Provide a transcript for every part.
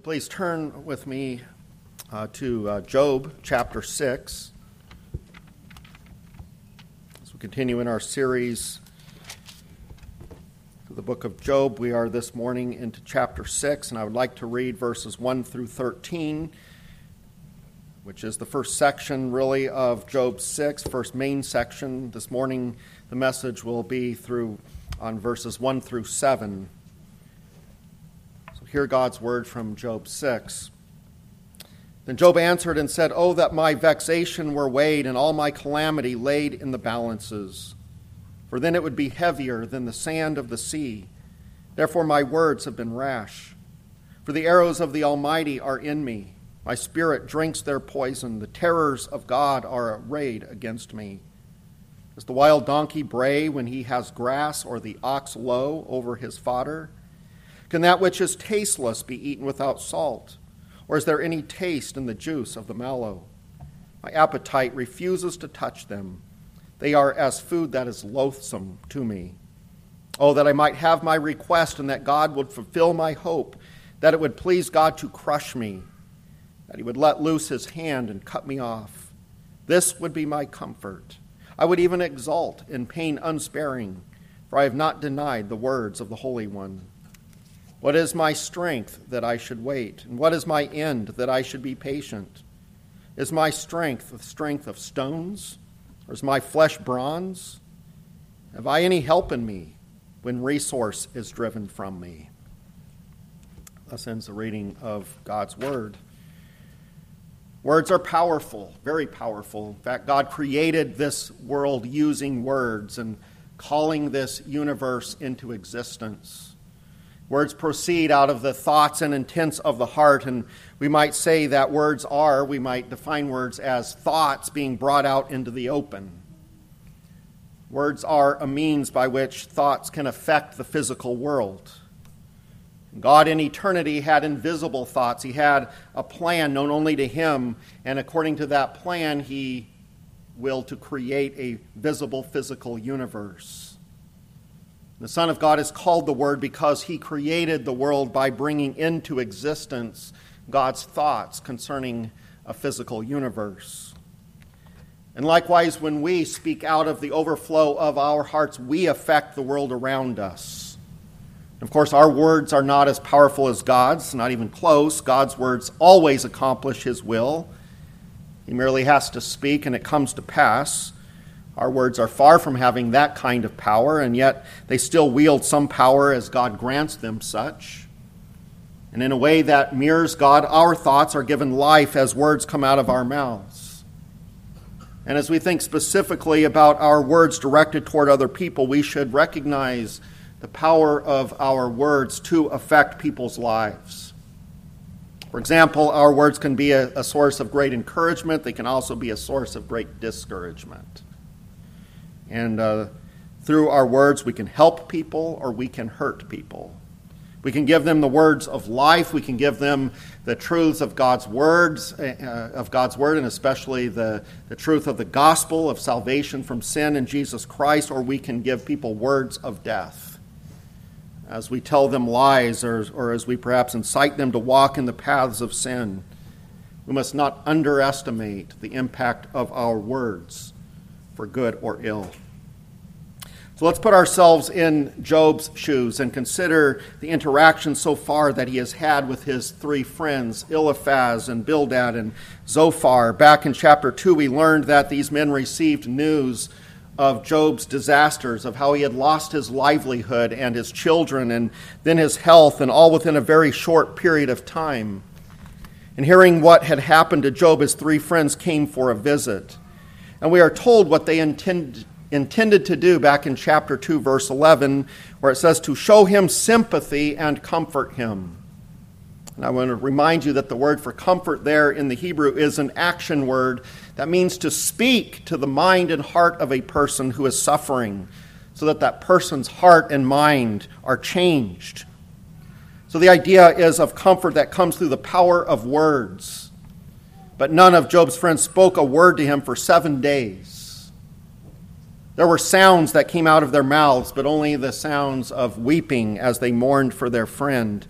Please turn with me uh, to uh, Job chapter 6. As we continue in our series to the book of Job, we are this morning into chapter 6, and I would like to read verses 1 through 13, which is the first section, really, of Job 6, first main section. This morning, the message will be through on verses 1 through 7 hear God's word from Job 6. Then Job answered and said, Oh, that my vexation were weighed and all my calamity laid in the balances, for then it would be heavier than the sand of the sea. Therefore my words have been rash. For the arrows of the Almighty are in me. My spirit drinks their poison. The terrors of God are arrayed against me. Does the wild donkey bray when he has grass, or the ox low over his fodder? Can that which is tasteless be eaten without salt? Or is there any taste in the juice of the mallow? My appetite refuses to touch them. They are as food that is loathsome to me. Oh, that I might have my request and that God would fulfill my hope, that it would please God to crush me, that He would let loose His hand and cut me off. This would be my comfort. I would even exult in pain unsparing, for I have not denied the words of the Holy One. What is my strength that I should wait? And what is my end that I should be patient? Is my strength the strength of stones? Or is my flesh bronze? Have I any help in me when resource is driven from me? Thus ends the reading of God's Word. Words are powerful, very powerful. In fact, God created this world using words and calling this universe into existence. Words proceed out of the thoughts and intents of the heart, and we might say that words are, we might define words as thoughts being brought out into the open. Words are a means by which thoughts can affect the physical world. God in eternity had invisible thoughts. He had a plan known only to Him, and according to that plan, He willed to create a visible physical universe. The Son of God is called the Word because he created the world by bringing into existence God's thoughts concerning a physical universe. And likewise, when we speak out of the overflow of our hearts, we affect the world around us. Of course, our words are not as powerful as God's, not even close. God's words always accomplish His will. He merely has to speak and it comes to pass. Our words are far from having that kind of power, and yet they still wield some power as God grants them such. And in a way that mirrors God, our thoughts are given life as words come out of our mouths. And as we think specifically about our words directed toward other people, we should recognize the power of our words to affect people's lives. For example, our words can be a, a source of great encouragement, they can also be a source of great discouragement. And uh, through our words, we can help people or we can hurt people. We can give them the words of life. We can give them the truths of God's words, uh, of God's word, and especially the, the truth of the gospel of salvation from sin in Jesus Christ, or we can give people words of death. As we tell them lies, or, or as we perhaps incite them to walk in the paths of sin, we must not underestimate the impact of our words for good or ill. So let's put ourselves in Job's shoes and consider the interaction so far that he has had with his three friends, Eliphaz and Bildad and Zophar. Back in chapter 2, we learned that these men received news of Job's disasters, of how he had lost his livelihood and his children and then his health, and all within a very short period of time. And hearing what had happened to Job, his three friends came for a visit. And we are told what they intended intended to do back in chapter 2, verse 11, where it says to show him sympathy and comfort him. And I want to remind you that the word for comfort there in the Hebrew is an action word that means to speak to the mind and heart of a person who is suffering so that that person's heart and mind are changed. So the idea is of comfort that comes through the power of words. But none of Job's friends spoke a word to him for seven days. There were sounds that came out of their mouths, but only the sounds of weeping as they mourned for their friend.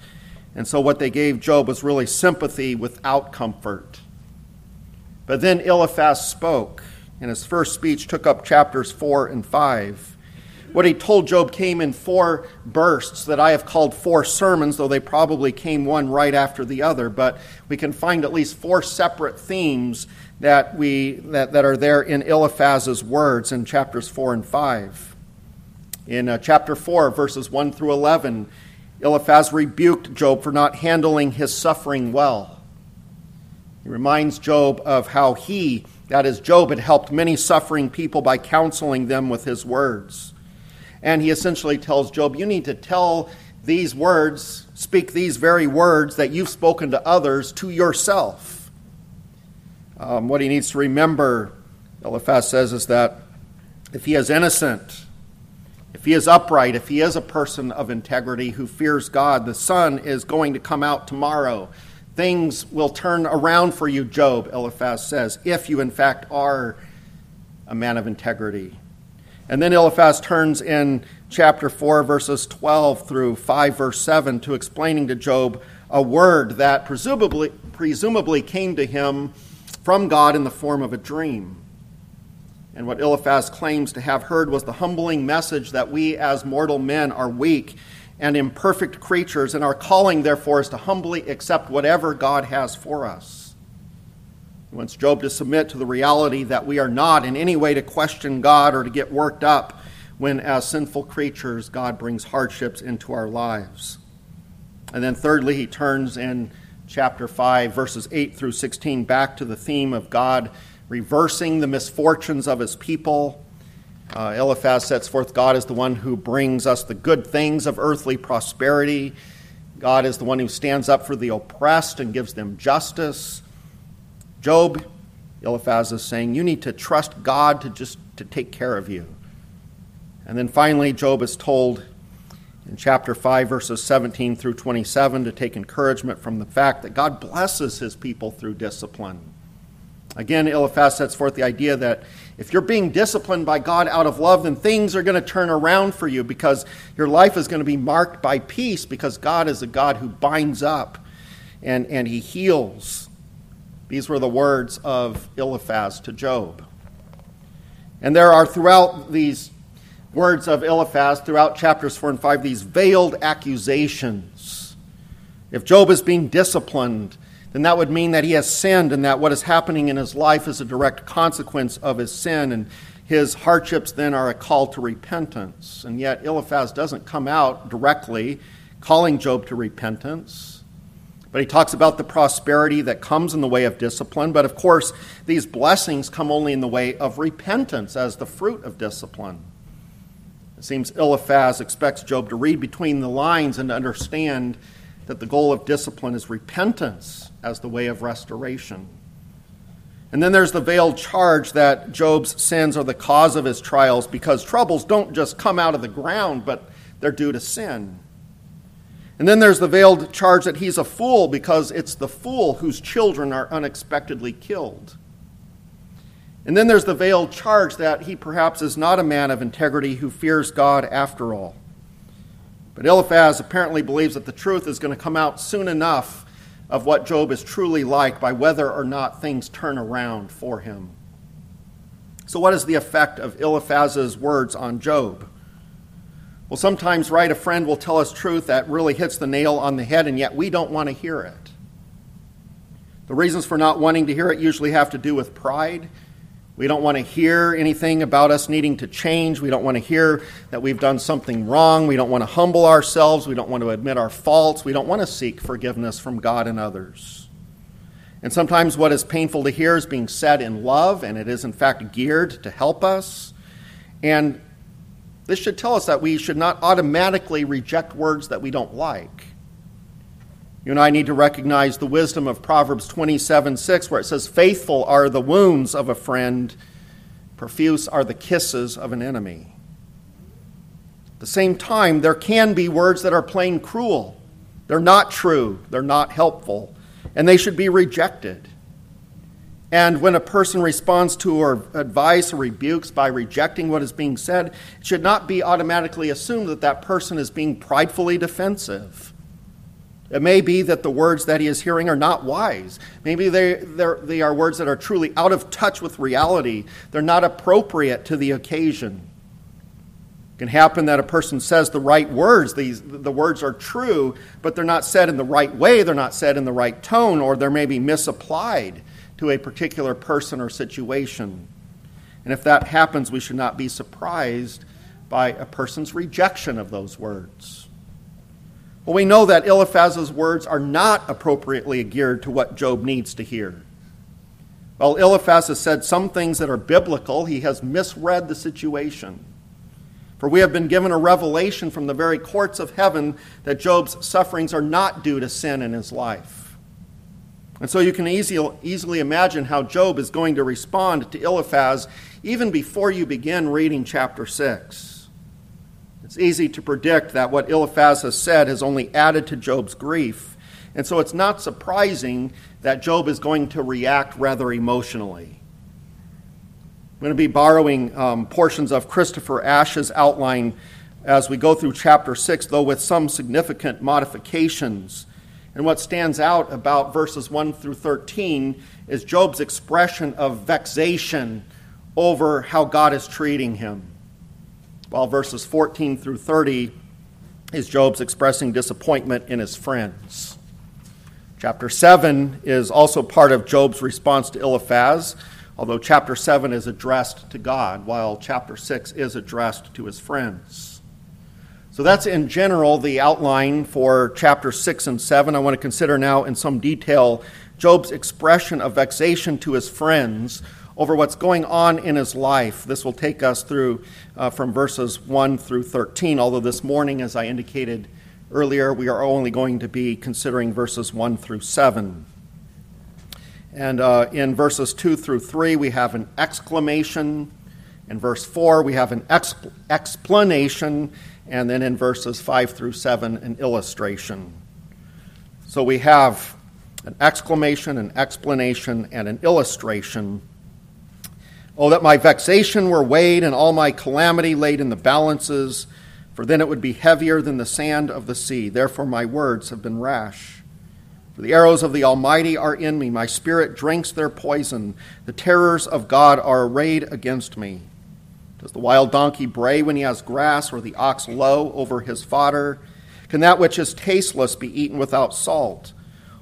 And so what they gave Job was really sympathy without comfort. But then Eliphaz spoke, and his first speech took up chapters 4 and 5. What he told Job came in four bursts that I have called four sermons, though they probably came one right after the other. But we can find at least four separate themes that, we, that, that are there in Eliphaz's words in chapters 4 and 5. In uh, chapter 4, verses 1 through 11, Eliphaz rebuked Job for not handling his suffering well. He reminds Job of how he, that is, Job, had helped many suffering people by counseling them with his words. And he essentially tells Job, You need to tell these words, speak these very words that you've spoken to others to yourself. Um, what he needs to remember, Eliphaz says, is that if he is innocent, if he is upright, if he is a person of integrity who fears God, the sun is going to come out tomorrow. Things will turn around for you, Job, Eliphaz says, if you in fact are a man of integrity. And then Eliphaz turns in chapter 4, verses 12 through 5, verse 7, to explaining to Job a word that presumably, presumably came to him from God in the form of a dream. And what Eliphaz claims to have heard was the humbling message that we as mortal men are weak and imperfect creatures, and our calling, therefore, is to humbly accept whatever God has for us. He wants Job to submit to the reality that we are not in any way to question God or to get worked up when, as sinful creatures, God brings hardships into our lives. And then, thirdly, he turns in chapter 5, verses 8 through 16, back to the theme of God reversing the misfortunes of his people. Uh, Eliphaz sets forth God is the one who brings us the good things of earthly prosperity. God is the one who stands up for the oppressed and gives them justice. Job, Eliphaz is saying, you need to trust God to just to take care of you. And then finally, Job is told in chapter 5, verses 17 through 27, to take encouragement from the fact that God blesses his people through discipline. Again, Eliphaz sets forth the idea that if you're being disciplined by God out of love, then things are going to turn around for you because your life is going to be marked by peace because God is a God who binds up and, and he heals. These were the words of Eliphaz to Job. And there are throughout these words of Eliphaz, throughout chapters 4 and 5, these veiled accusations. If Job is being disciplined, then that would mean that he has sinned and that what is happening in his life is a direct consequence of his sin, and his hardships then are a call to repentance. And yet, Eliphaz doesn't come out directly calling Job to repentance. But he talks about the prosperity that comes in the way of discipline. But of course, these blessings come only in the way of repentance as the fruit of discipline. It seems Eliphaz expects Job to read between the lines and to understand that the goal of discipline is repentance as the way of restoration. And then there's the veiled charge that Job's sins are the cause of his trials because troubles don't just come out of the ground, but they're due to sin. And then there's the veiled charge that he's a fool because it's the fool whose children are unexpectedly killed. And then there's the veiled charge that he perhaps is not a man of integrity who fears God after all. But Eliphaz apparently believes that the truth is going to come out soon enough of what Job is truly like by whether or not things turn around for him. So, what is the effect of Eliphaz's words on Job? Well, sometimes, right, a friend will tell us truth that really hits the nail on the head, and yet we don't want to hear it. The reasons for not wanting to hear it usually have to do with pride. We don't want to hear anything about us needing to change. We don't want to hear that we've done something wrong. We don't want to humble ourselves. We don't want to admit our faults. We don't want to seek forgiveness from God and others. And sometimes what is painful to hear is being said in love, and it is in fact geared to help us. And this should tell us that we should not automatically reject words that we don't like. You and I need to recognize the wisdom of Proverbs 27 6, where it says, Faithful are the wounds of a friend, profuse are the kisses of an enemy. At the same time, there can be words that are plain cruel. They're not true, they're not helpful, and they should be rejected. And when a person responds to or advice or rebukes by rejecting what is being said, it should not be automatically assumed that that person is being pridefully defensive. It may be that the words that he is hearing are not wise. Maybe they, they are words that are truly out of touch with reality. They're not appropriate to the occasion. It can happen that a person says the right words. These, the words are true, but they're not said in the right way. They're not said in the right tone, or they're maybe misapplied to a particular person or situation. And if that happens, we should not be surprised by a person's rejection of those words. Well, we know that Eliphaz's words are not appropriately geared to what Job needs to hear. While Eliphaz has said some things that are biblical, he has misread the situation. For we have been given a revelation from the very courts of heaven that Job's sufferings are not due to sin in his life. And so you can easy, easily imagine how Job is going to respond to Eliphaz even before you begin reading chapter 6. It's easy to predict that what Eliphaz has said has only added to Job's grief. And so it's not surprising that Job is going to react rather emotionally. I'm going to be borrowing um, portions of Christopher Ash's outline as we go through chapter 6, though with some significant modifications. And what stands out about verses 1 through 13 is Job's expression of vexation over how God is treating him while verses 14 through 30 is Job's expressing disappointment in his friends. Chapter 7 is also part of Job's response to Eliphaz, although chapter 7 is addressed to God, while chapter 6 is addressed to his friends. So that's in general the outline for chapter 6 and 7. I want to consider now in some detail Job's expression of vexation to his friends over what's going on in his life. This will take us through uh, from verses 1 through 13, although this morning, as I indicated earlier, we are only going to be considering verses 1 through 7. And uh, in verses 2 through 3, we have an exclamation. In verse 4, we have an exp- explanation. And then in verses 5 through 7, an illustration. So we have an exclamation, an explanation, and an illustration Oh, that my vexation were weighed and all my calamity laid in the balances, for then it would be heavier than the sand of the sea. Therefore, my words have been rash. For the arrows of the Almighty are in me. My spirit drinks their poison. The terrors of God are arrayed against me. Does the wild donkey bray when he has grass, or the ox low over his fodder? Can that which is tasteless be eaten without salt?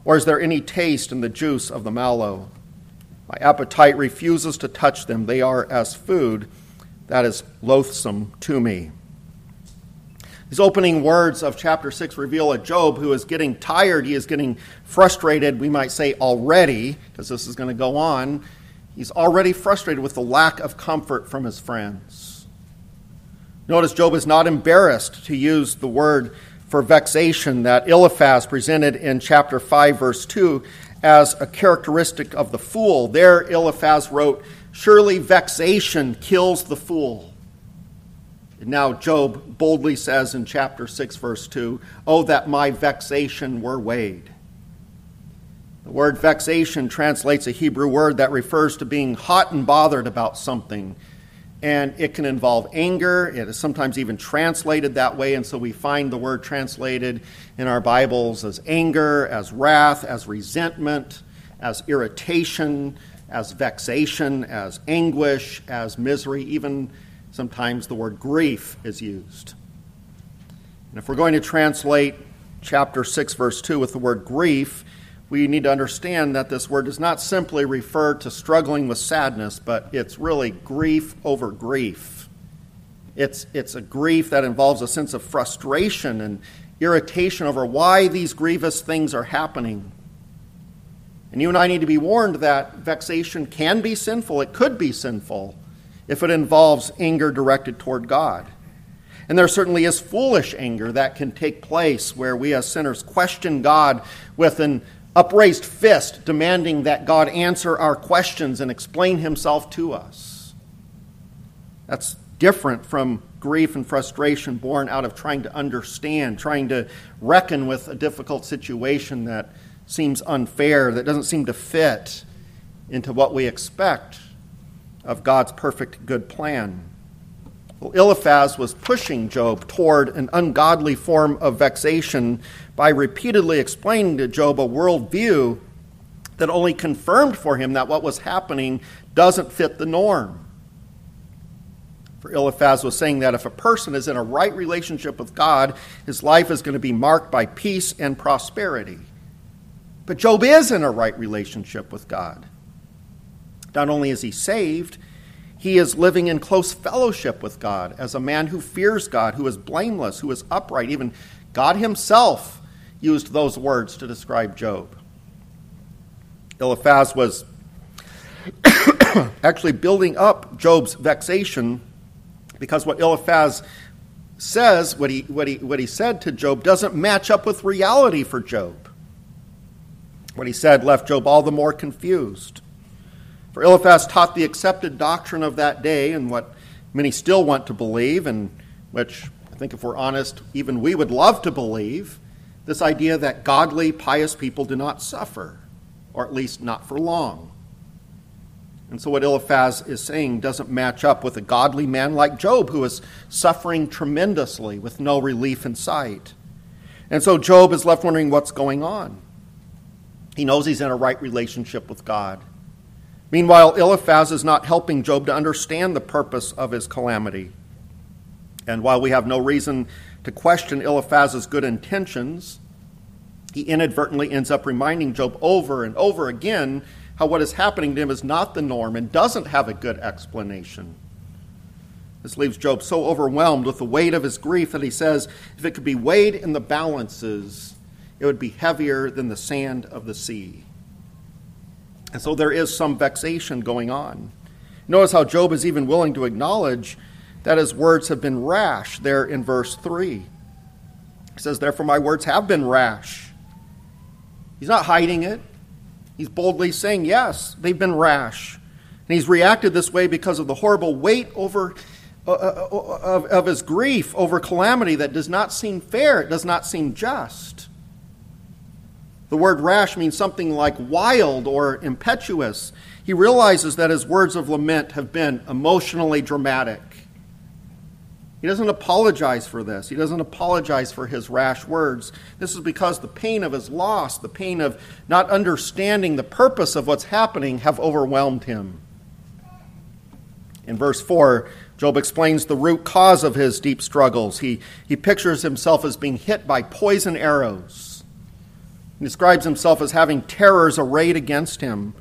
Or is there any taste in the juice of the mallow? My appetite refuses to touch them. They are as food that is loathsome to me. These opening words of chapter 6 reveal a Job who is getting tired. He is getting frustrated, we might say already, because this is going to go on. He's already frustrated with the lack of comfort from his friends. Notice Job is not embarrassed to use the word for vexation that Eliphaz presented in chapter 5, verse 2, as a characteristic of the fool. There, Eliphaz wrote, Surely vexation kills the fool. And now, Job boldly says in chapter 6, verse 2, Oh, that my vexation were weighed. The word vexation translates a Hebrew word that refers to being hot and bothered about something and it can involve anger. It is sometimes even translated that way, and so we find the word translated in our Bibles as anger, as wrath, as resentment, as irritation, as vexation, as anguish, as misery. Even sometimes the word grief is used. And if we're going to translate chapter 6, verse 2 with the word grief, we need to understand that this word does not simply refer to struggling with sadness, but it's really grief over grief. It's, it's a grief that involves a sense of frustration and irritation over why these grievous things are happening. And you and I need to be warned that vexation can be sinful, it could be sinful, if it involves anger directed toward God. And there certainly is foolish anger that can take place where we as sinners question God with an upraised fist demanding that God answer our questions and explain himself to us. That's different from grief and frustration born out of trying to understand, trying to reckon with a difficult situation that seems unfair, that doesn't seem to fit into what we expect of God's perfect good plan. Eliphaz was pushing Job toward an ungodly form of vexation by repeatedly explaining to Job a worldview that only confirmed for him that what was happening doesn't fit the norm. For Eliphaz was saying that if a person is in a right relationship with God, his life is going to be marked by peace and prosperity. But Job is in a right relationship with God. Not only is he saved, he is living in close fellowship with God as a man who fears God, who is blameless, who is upright. Even God himself used those words to describe Job. Eliphaz was actually building up Job's vexation because what Eliphaz says, what he, what, he, what he said to Job, doesn't match up with reality for Job. What he said left Job all the more confused. For Eliphaz taught the accepted doctrine of that day and what many still want to believe, and which I think, if we're honest, even we would love to believe this idea that godly, pious people do not suffer, or at least not for long. And so, what Eliphaz is saying doesn't match up with a godly man like Job, who is suffering tremendously with no relief in sight. And so, Job is left wondering what's going on. He knows he's in a right relationship with God. Meanwhile, Eliphaz is not helping Job to understand the purpose of his calamity. And while we have no reason to question Eliphaz's good intentions, he inadvertently ends up reminding Job over and over again how what is happening to him is not the norm and doesn't have a good explanation. This leaves Job so overwhelmed with the weight of his grief that he says, if it could be weighed in the balances, it would be heavier than the sand of the sea. And so there is some vexation going on. Notice how Job is even willing to acknowledge that his words have been rash there in verse 3. He says, Therefore, my words have been rash. He's not hiding it. He's boldly saying, yes, they've been rash. And he's reacted this way because of the horrible weight over uh, uh, uh, of, of his grief over calamity that does not seem fair, it does not seem just. The word rash means something like wild or impetuous. He realizes that his words of lament have been emotionally dramatic. He doesn't apologize for this. He doesn't apologize for his rash words. This is because the pain of his loss, the pain of not understanding the purpose of what's happening, have overwhelmed him. In verse 4, Job explains the root cause of his deep struggles. He, he pictures himself as being hit by poison arrows. He describes himself as having terrors arrayed against him.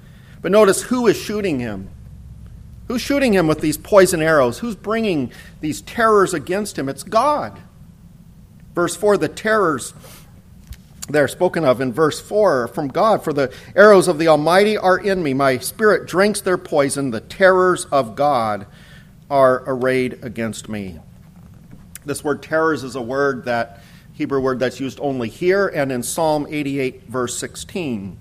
But notice who is shooting him. Who's shooting him with these poison arrows? Who's bringing these terrors against him? It's God. Verse 4 the terrors they're spoken of in verse 4 from God. For the arrows of the Almighty are in me. My spirit drinks their poison. The terrors of God are arrayed against me. This word terrors is a word that, Hebrew word that's used only here and in Psalm 88, verse 16.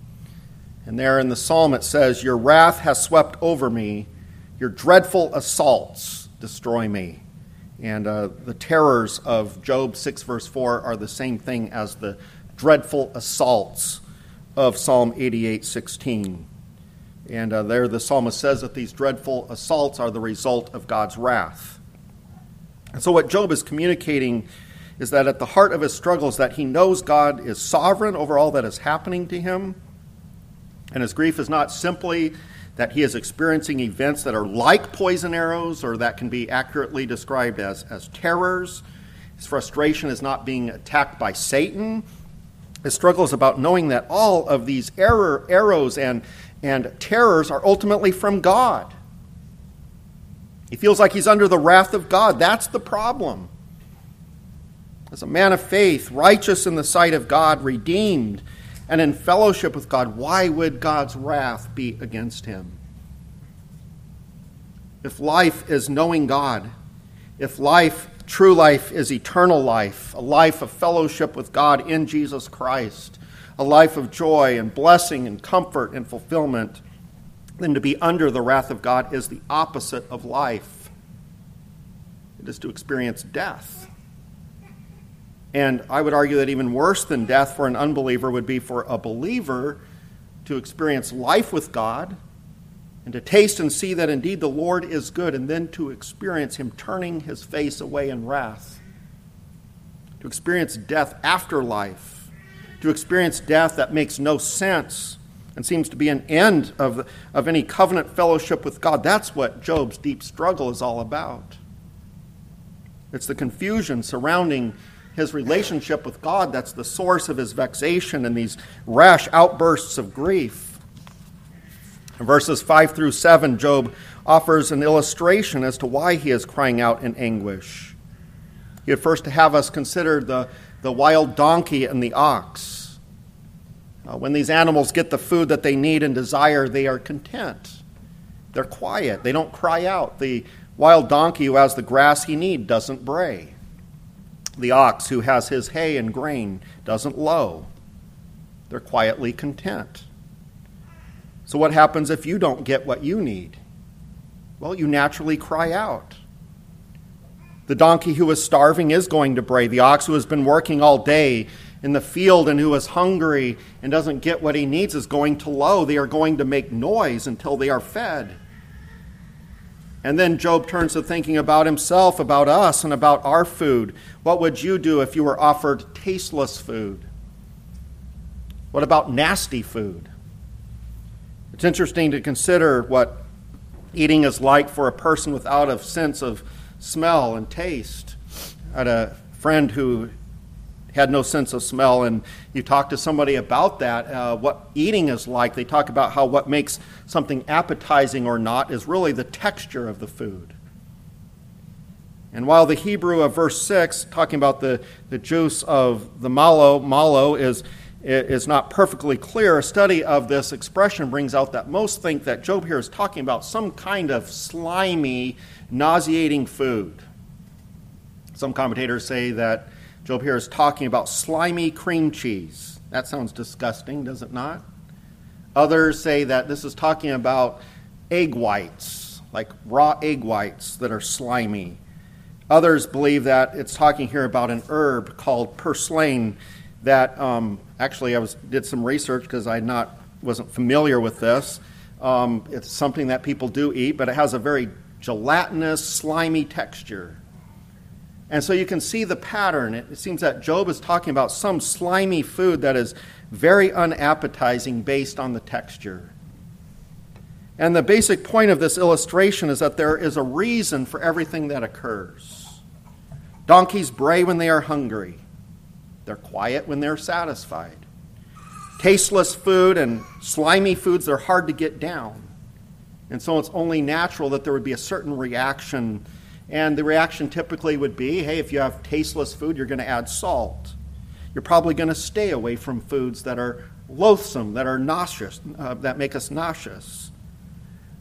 And there in the psalm it says, Your wrath has swept over me your dreadful assaults destroy me. And uh, the terrors of Job 6, verse 4 are the same thing as the dreadful assaults of Psalm 88, 16. And uh, there the psalmist says that these dreadful assaults are the result of God's wrath. And so, what Job is communicating is that at the heart of his struggles that he knows God is sovereign over all that is happening to him. And his grief is not simply that he is experiencing events that are like poison arrows or that can be accurately described as, as terrors. His frustration is not being attacked by Satan. His struggle is about knowing that all of these error, arrows and, and terrors are ultimately from God. He feels like he's under the wrath of God. That's the problem. As a man of faith, righteous in the sight of God, redeemed, and in fellowship with God, why would God's wrath be against him? If life is knowing God, if life, true life, is eternal life, a life of fellowship with God in Jesus Christ, a life of joy and blessing and comfort and fulfillment, then to be under the wrath of God is the opposite of life. It is to experience death. And I would argue that even worse than death for an unbeliever would be for a believer to experience life with God and to taste and see that indeed the Lord is good, and then to experience Him turning His face away in wrath, to experience death after life, to experience death that makes no sense and seems to be an end of, of any covenant fellowship with God. That's what Job's deep struggle is all about. It's the confusion surrounding his relationship with God that's the source of his vexation and these rash outbursts of grief. In verses 5 through 7, Job offers an illustration as to why he is crying out in anguish. He had first to have us consider the, the wild donkey and the ox. Uh, when these animals get the food that they need and desire, they are content. They're quiet. They don't cry out. The wild donkey who has the grass he needs doesn't bray. The ox who has his hay and grain doesn't low. They're quietly content. So, what happens if you don't get what you need? Well, you naturally cry out. The donkey who is starving is going to bray. The ox who has been working all day in the field and who is hungry and doesn't get what he needs is going to low. They are going to make noise until they are fed. And then Job turns to thinking about himself, about us, and about our food. What would you do if you were offered tasteless food? What about nasty food? It's interesting to consider what eating is like for a person without a sense of smell and taste. I had a friend who had no sense of smell, and you talk to somebody about that, uh, what eating is like. They talk about how what makes something appetizing or not is really the texture of the food. And while the Hebrew of verse 6, talking about the, the juice of the mallow, mallow is is not perfectly clear, a study of this expression brings out that most think that Job here is talking about some kind of slimy, nauseating food. Some commentators say that Job here is talking about slimy cream cheese. That sounds disgusting, does it not? Others say that this is talking about egg whites, like raw egg whites that are slimy. Others believe that it's talking here about an herb called purslane that um, actually I was did some research because I not wasn't familiar with this. Um, it's something that people do eat, but it has a very gelatinous, slimy texture. And so you can see the pattern. It, seems that Job is talking about some slimy food that is very unappetizing based on the texture. And the basic point of this illustration is that there is a reason for everything that occurs. Donkeys bray when they are hungry. They're quiet when they're satisfied. Tasteless food and slimy foods, they're hard to get down. And so it's only natural that there would be a certain reaction. And the reaction typically would be hey, if you have tasteless food, you're going to add salt. You're probably going to stay away from foods that are loathsome, that are nauseous, uh, that make us nauseous.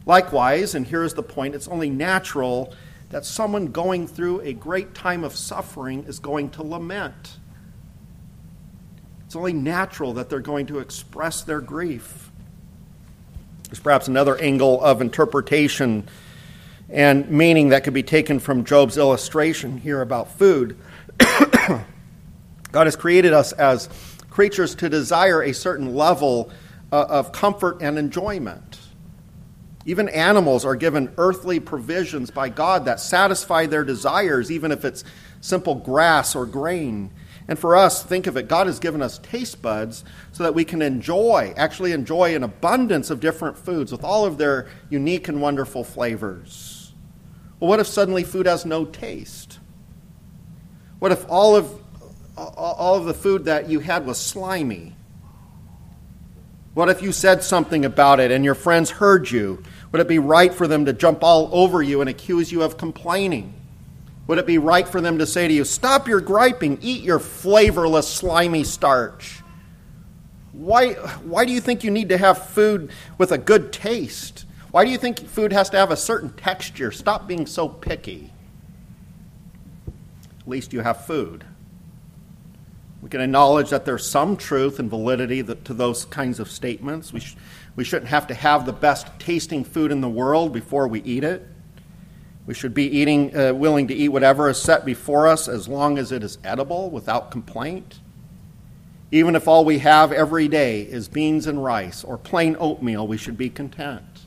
Likewise, and here's the point it's only natural that someone going through a great time of suffering is going to lament. It's only natural that they're going to express their grief. There's perhaps another angle of interpretation and meaning that could be taken from Job's illustration here about food. God has created us as creatures to desire a certain level uh, of comfort and enjoyment. Even animals are given earthly provisions by God that satisfy their desires, even if it's simple grass or grain. And for us, think of it God has given us taste buds so that we can enjoy, actually enjoy an abundance of different foods with all of their unique and wonderful flavors. Well, what if suddenly food has no taste? What if all of, all of the food that you had was slimy? What if you said something about it and your friends heard you? Would it be right for them to jump all over you and accuse you of complaining? Would it be right for them to say to you, Stop your griping, eat your flavorless, slimy starch? Why, why do you think you need to have food with a good taste? Why do you think food has to have a certain texture? Stop being so picky. At least you have food. We can acknowledge that there's some truth and validity to those kinds of statements. We, sh- we shouldn't have to have the best tasting food in the world before we eat it. We should be eating, uh, willing to eat whatever is set before us as long as it is edible without complaint. Even if all we have every day is beans and rice or plain oatmeal, we should be content.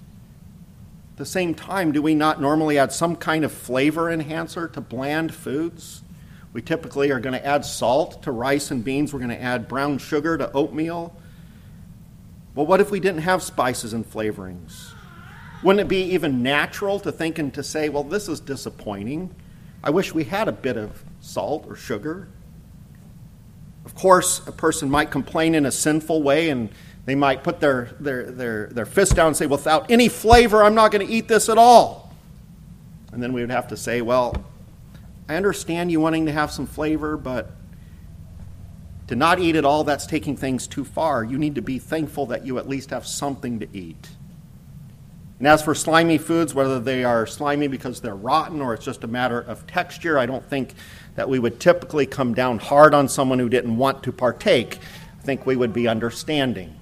The same time, do we not normally add some kind of flavor enhancer to bland foods? We typically are going to add salt to rice and beans. We're going to add brown sugar to oatmeal. Well, what if we didn't have spices and flavorings? Wouldn't it be even natural to think and to say, well, this is disappointing? I wish we had a bit of salt or sugar. Of course, a person might complain in a sinful way and they might put their, their, their, their fist down and say, without any flavor, I'm not going to eat this at all. And then we would have to say, well, I understand you wanting to have some flavor, but to not eat at all, that's taking things too far. You need to be thankful that you at least have something to eat. And as for slimy foods, whether they are slimy because they're rotten or it's just a matter of texture, I don't think that we would typically come down hard on someone who didn't want to partake. I think we would be understanding.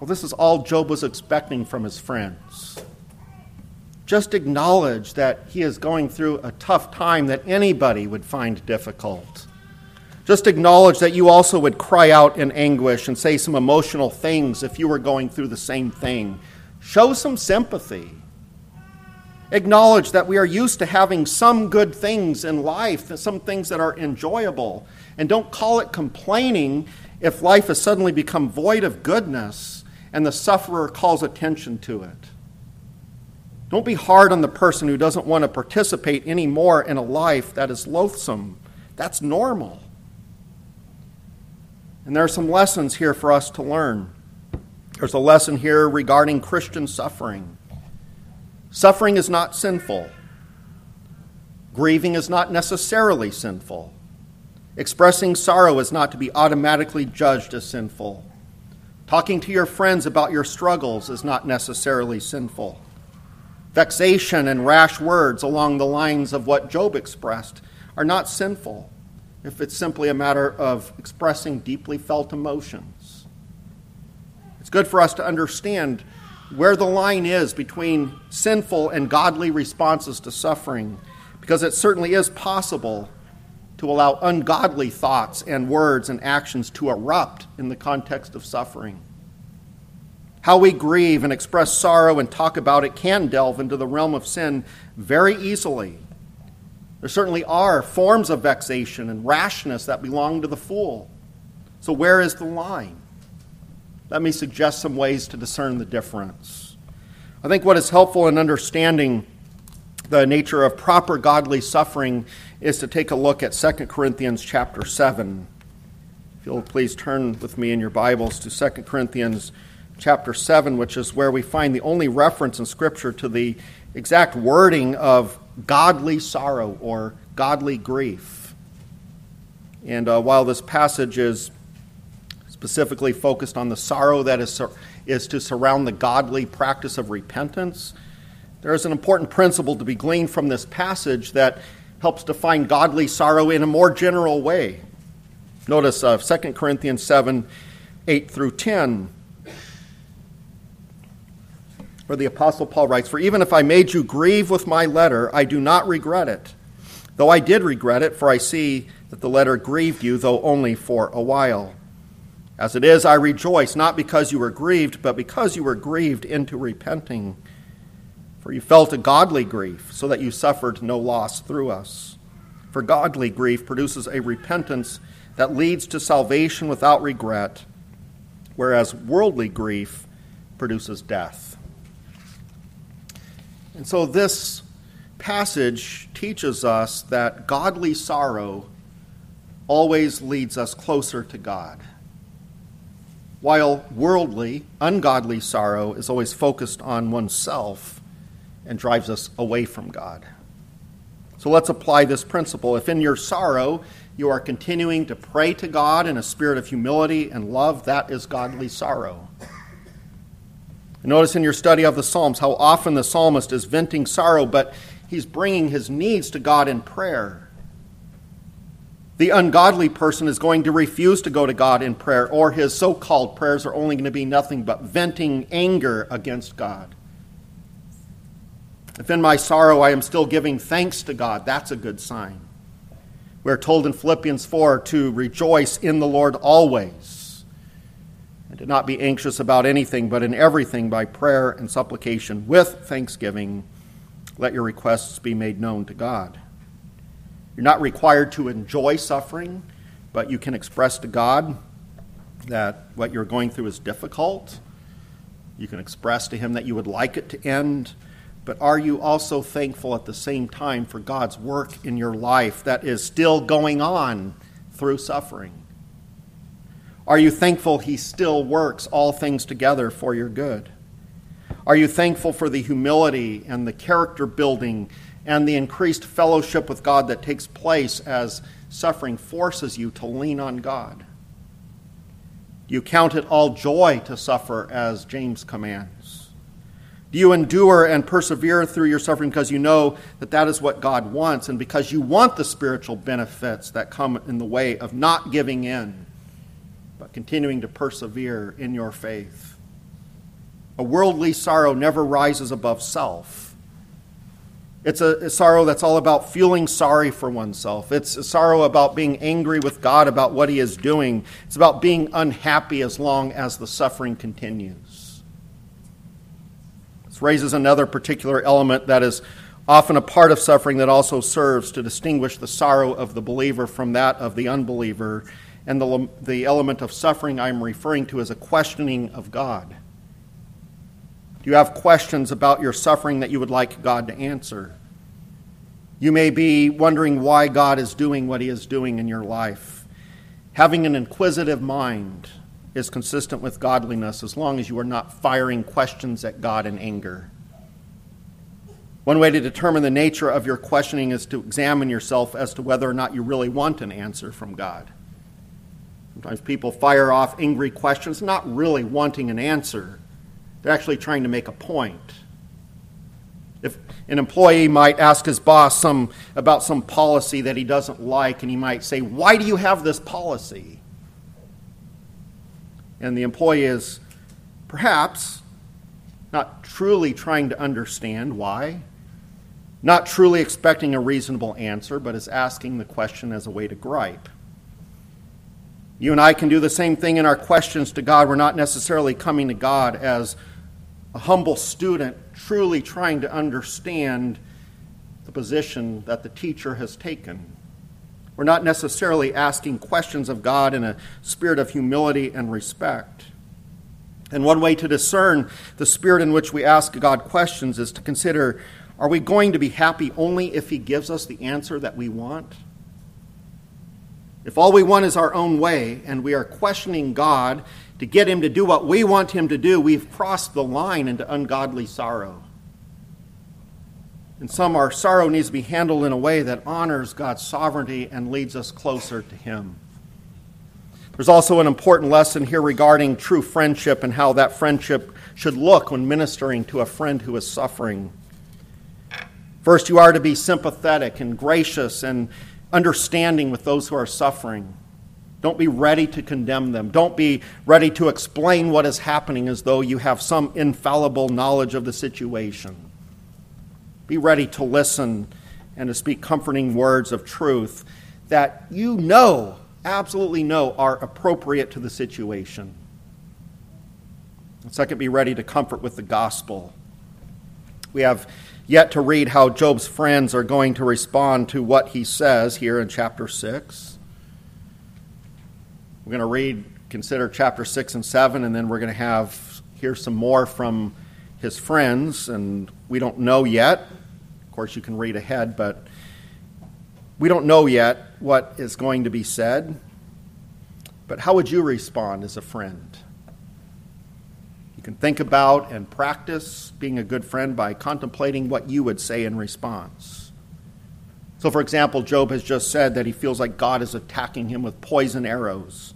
Well, this is all Job was expecting from his friends. Just acknowledge that he is going through a tough time that anybody would find difficult. Just acknowledge that you also would cry out in anguish and say some emotional things if you were going through the same thing. Show some sympathy. Acknowledge that we are used to having some good things in life, some things that are enjoyable. And don't call it complaining if life has suddenly become void of goodness and the sufferer calls attention to it. Don't be hard on the person who doesn't want to participate anymore in a life that is loathsome. That's normal. And there are some lessons here for us to learn. There's a lesson here regarding Christian suffering. Suffering is not sinful. Grieving is not necessarily sinful. Expressing sorrow is not to be automatically judged as sinful. Talking to your friends about your struggles is not necessarily sinful. Vexation and rash words along the lines of what Job expressed are not sinful if it's simply a matter of expressing deeply felt emotions. It's good for us to understand where the line is between sinful and godly responses to suffering, because it certainly is possible to allow ungodly thoughts and words and actions to erupt in the context of suffering. How we grieve and express sorrow and talk about it can delve into the realm of sin very easily. There certainly are forms of vexation and rashness that belong to the fool. So, where is the line? Let me suggest some ways to discern the difference. I think what is helpful in understanding the nature of proper godly suffering is to take a look at 2 Corinthians chapter 7. If you'll please turn with me in your Bibles to 2 Corinthians chapter 7, which is where we find the only reference in Scripture to the exact wording of godly sorrow or godly grief. And uh, while this passage is specifically focused on the sorrow that is, is to surround the godly practice of repentance, there is an important principle to be gleaned from this passage that helps define godly sorrow in a more general way. Notice uh, 2 Corinthians 7 8 through 10 where the Apostle Paul writes, For even if I made you grieve with my letter, I do not regret it. Though I did regret it, for I see that the letter grieved you, though only for a while. As it is, I rejoice, not because you were grieved, but because you were grieved into repenting. For you felt a godly grief, so that you suffered no loss through us. For godly grief produces a repentance that leads to salvation without regret, whereas worldly grief produces death. And so this passage teaches us that godly sorrow always leads us closer to God, while worldly, ungodly sorrow is always focused on oneself and drives us away from God. So let's apply this principle. If in your sorrow you are continuing to pray to God in a spirit of humility and love, that is godly sorrow. Notice in your study of the Psalms how often the psalmist is venting sorrow, but he's bringing his needs to God in prayer. The ungodly person is going to refuse to go to God in prayer, or his so called prayers are only going to be nothing but venting anger against God. If in my sorrow I am still giving thanks to God, that's a good sign. We're told in Philippians 4 to rejoice in the Lord always and to not be anxious about anything, but in everything by prayer and supplication with thanksgiving, let your requests be made known to God. You're not required to enjoy suffering, but you can express to God that what you're going through is difficult. You can express to Him that you would like it to end. But are you also thankful at the same time for God's work in your life that is still going on through suffering? Are you thankful He still works all things together for your good? Are you thankful for the humility and the character building and the increased fellowship with God that takes place as suffering forces you to lean on God? You count it all joy to suffer, as James commands. Do you endure and persevere through your suffering because you know that that is what God wants and because you want the spiritual benefits that come in the way of not giving in, but continuing to persevere in your faith? A worldly sorrow never rises above self. It's a, a, sorrow that's all about feeling sorry for oneself. It's a sorrow about being angry with God about what He is doing. It's about being unhappy as long as the suffering continues. Raises another particular element that is often a part of suffering that also serves to distinguish the sorrow of the believer from that of the unbeliever. And the, the element of suffering I'm referring to is a questioning of God. Do you have questions about your suffering that you would like God to answer? You may be wondering why God is doing what He is doing in your life. Having an inquisitive mind is consistent with godliness as long as you are not firing questions at God in anger. One way to determine the nature of your questioning is to examine yourself as to whether or not you really want an answer from God. Sometimes people fire off angry questions, not really wanting an answer they're actually trying to make a point. If an employee might ask his boss some, about some policy that he doesn't like, and he might say, Why do you have this policy? And the employee is perhaps not truly trying to understand why, not truly expecting a reasonable answer, but is asking the question as a way to gripe. You and I can do the same thing in our questions to God. We're not necessarily coming to God as a humble student truly trying to understand the position that the teacher has taken. We're not necessarily asking questions of God in a spirit of humility and respect. And one way to discern the spirit in which we ask God questions is to consider are we going to be happy only if He gives us the answer that we want? If all we want is our own way and we are questioning God to get him to do what we want him to do, we've crossed the line into ungodly sorrow. And some, our sorrow needs to be handled in a way that honors God's sovereignty and leads us closer to him. There's also an important lesson here regarding true friendship and how that friendship should look when ministering to a friend who is suffering. First, you are to be sympathetic and gracious and understanding with those who are suffering. Don't be ready to condemn them. Don't be ready to explain what is happening as though you have some infallible knowledge of the situation. Be ready to listen and to speak comforting words of truth that you know, absolutely know, are appropriate to the situation. And second, be ready to comfort with the gospel. We have yet to read how Job's friends are going to respond to what he says here in chapter 6. We're going to read, consider chapter 6 and 7, and then we're going to have hear some more from his friends, and we don't know yet. Course, you can read ahead, but we don't know yet what is going to be said. But how would you respond as a friend? You can think about and practice being a good friend by contemplating what you would say in response. So, for example, Job has just said that he feels like God is attacking him with poison arrows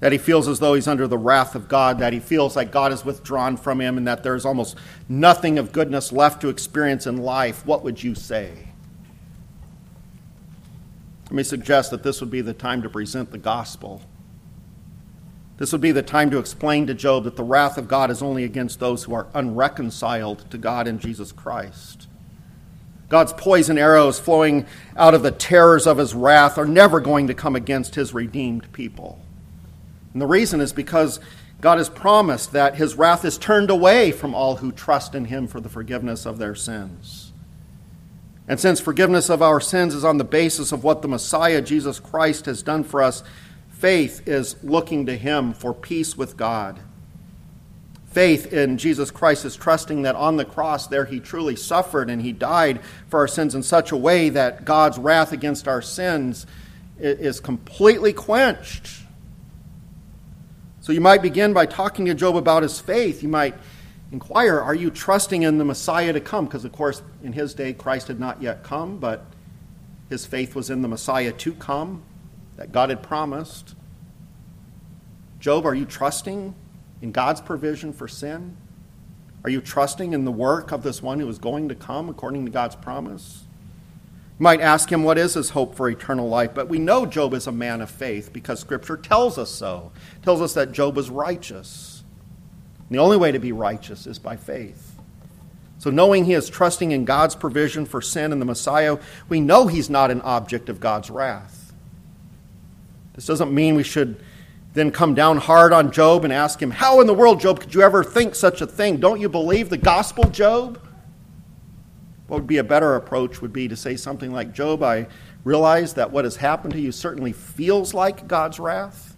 that he feels as though he's under the wrath of God, that he feels like God is withdrawn from him, and that there's almost nothing of goodness left to experience in life, what would you say? Let me suggest that this would be the time to present the gospel. This would be the time to explain to Job that the wrath of God is only against those who are unreconciled to God in Jesus Christ. God's poison arrows flowing out of the terrors of his wrath are never going to come against his redeemed people. And the reason is because God has promised that his wrath is turned away from all who trust in him for the forgiveness of their sins. And since forgiveness of our sins is on the basis of what the Messiah, Jesus Christ, has done for us, faith is looking to him for peace with God. Faith in Jesus Christ is trusting that on the cross there he truly suffered and he died for our sins in such a way that God's wrath against our sins is completely quenched. So you might begin by talking to Job about his faith. You might inquire, are you trusting in the Messiah to come? Because, of course, in his day, Christ had not yet come, but his faith was in the Messiah to come that God had promised. Job, are you trusting in God's provision for sin? Are you trusting in the work of this one who is going to come according to God's promise? You might ask him what is his hope for eternal life, but we know Job is a man of faith because Scripture tells us so. It tells us that Job was righteous. And the only way to be righteous is by faith. So, knowing he is trusting in God's provision for sin and the Messiah, we know he's not an object of God's wrath. This doesn't mean we should then come down hard on Job and ask him, How in the world, Job, could you ever think such a thing? Don't you believe the gospel, Job? What would be a better approach would be to say something like, Job, I realize that what has happened to you certainly feels like God's wrath.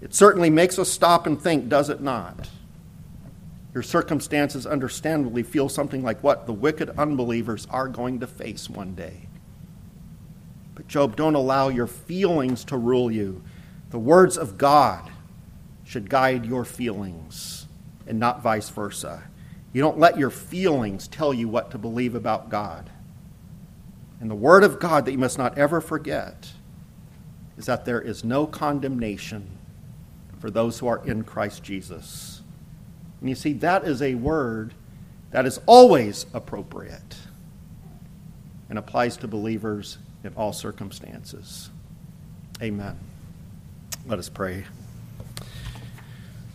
It certainly makes us stop and think, does it not? Your circumstances understandably feel something like what the wicked unbelievers are going to face one day. But, Job, don't allow your feelings to rule you. The words of God should guide your feelings and not vice versa. You don't let your feelings tell you what to believe about God. And the Word of God that you must not ever forget is that there is no condemnation for those who are in Christ Jesus. And you see, that is a word that is always appropriate and applies to believers in all circumstances. Amen. Let us pray.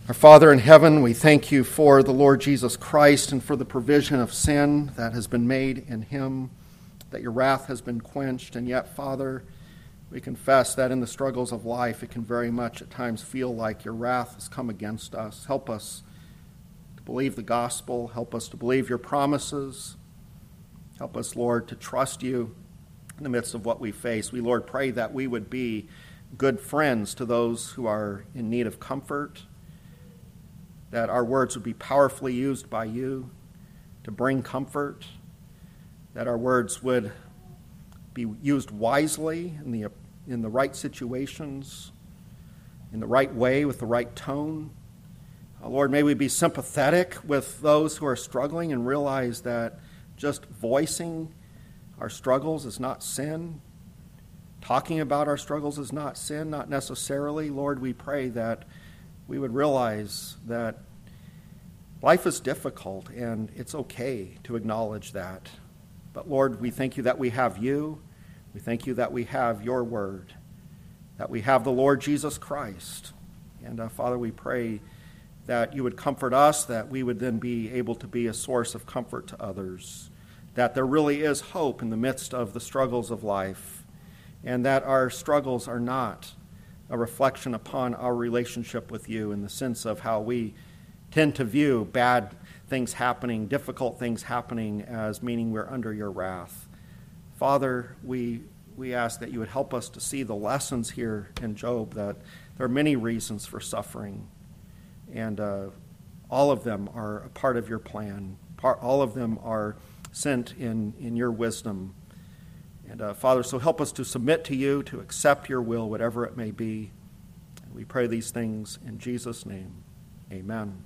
Our Father in heaven, we thank you for the Lord Jesus Christ and for the provision of sin that has been made in him, that your wrath has been quenched. And yet, Father, we confess that in the struggles of life, it can very much at times feel like your wrath has come against us. Help us to believe the gospel. Help us to believe your promises. Help us, Lord, to trust you in the midst of what we face. We, Lord, pray that we would be good friends to those who are in need of comfort that our words would be powerfully used by you to bring comfort, that our words would be used wisely in the, in the right situations, in the right way, with the right tone. Uh, Lord, may we be sympathetic with those who are struggling and realize that just voicing our struggles is not sin. Talking about our struggles is not sin, not necessarily. Lord, we pray that we would realize that life is difficult and it's okay to acknowledge that. But Lord, we thank you that we have you. We thank you that we have your word, that we have the Lord Jesus Christ. And uh, Father, we pray that you would comfort us, that we would then be able to be a source of comfort to others, that there really is hope in the midst of the struggles of life, and that our struggles are not a reflection upon our relationship with you in the sense of how we tend to view bad things happening, difficult things happening, as meaning we're under your wrath. Father, we, we ask that you would help us to see the lessons here in Job, that there are many reasons for suffering, and uh, all of them are a part of your plan. Part, all of them are sent in, in your wisdom and uh, Father, so help us to submit to you, to accept your will, whatever it may be. We pray these things in Jesus' name. Amen.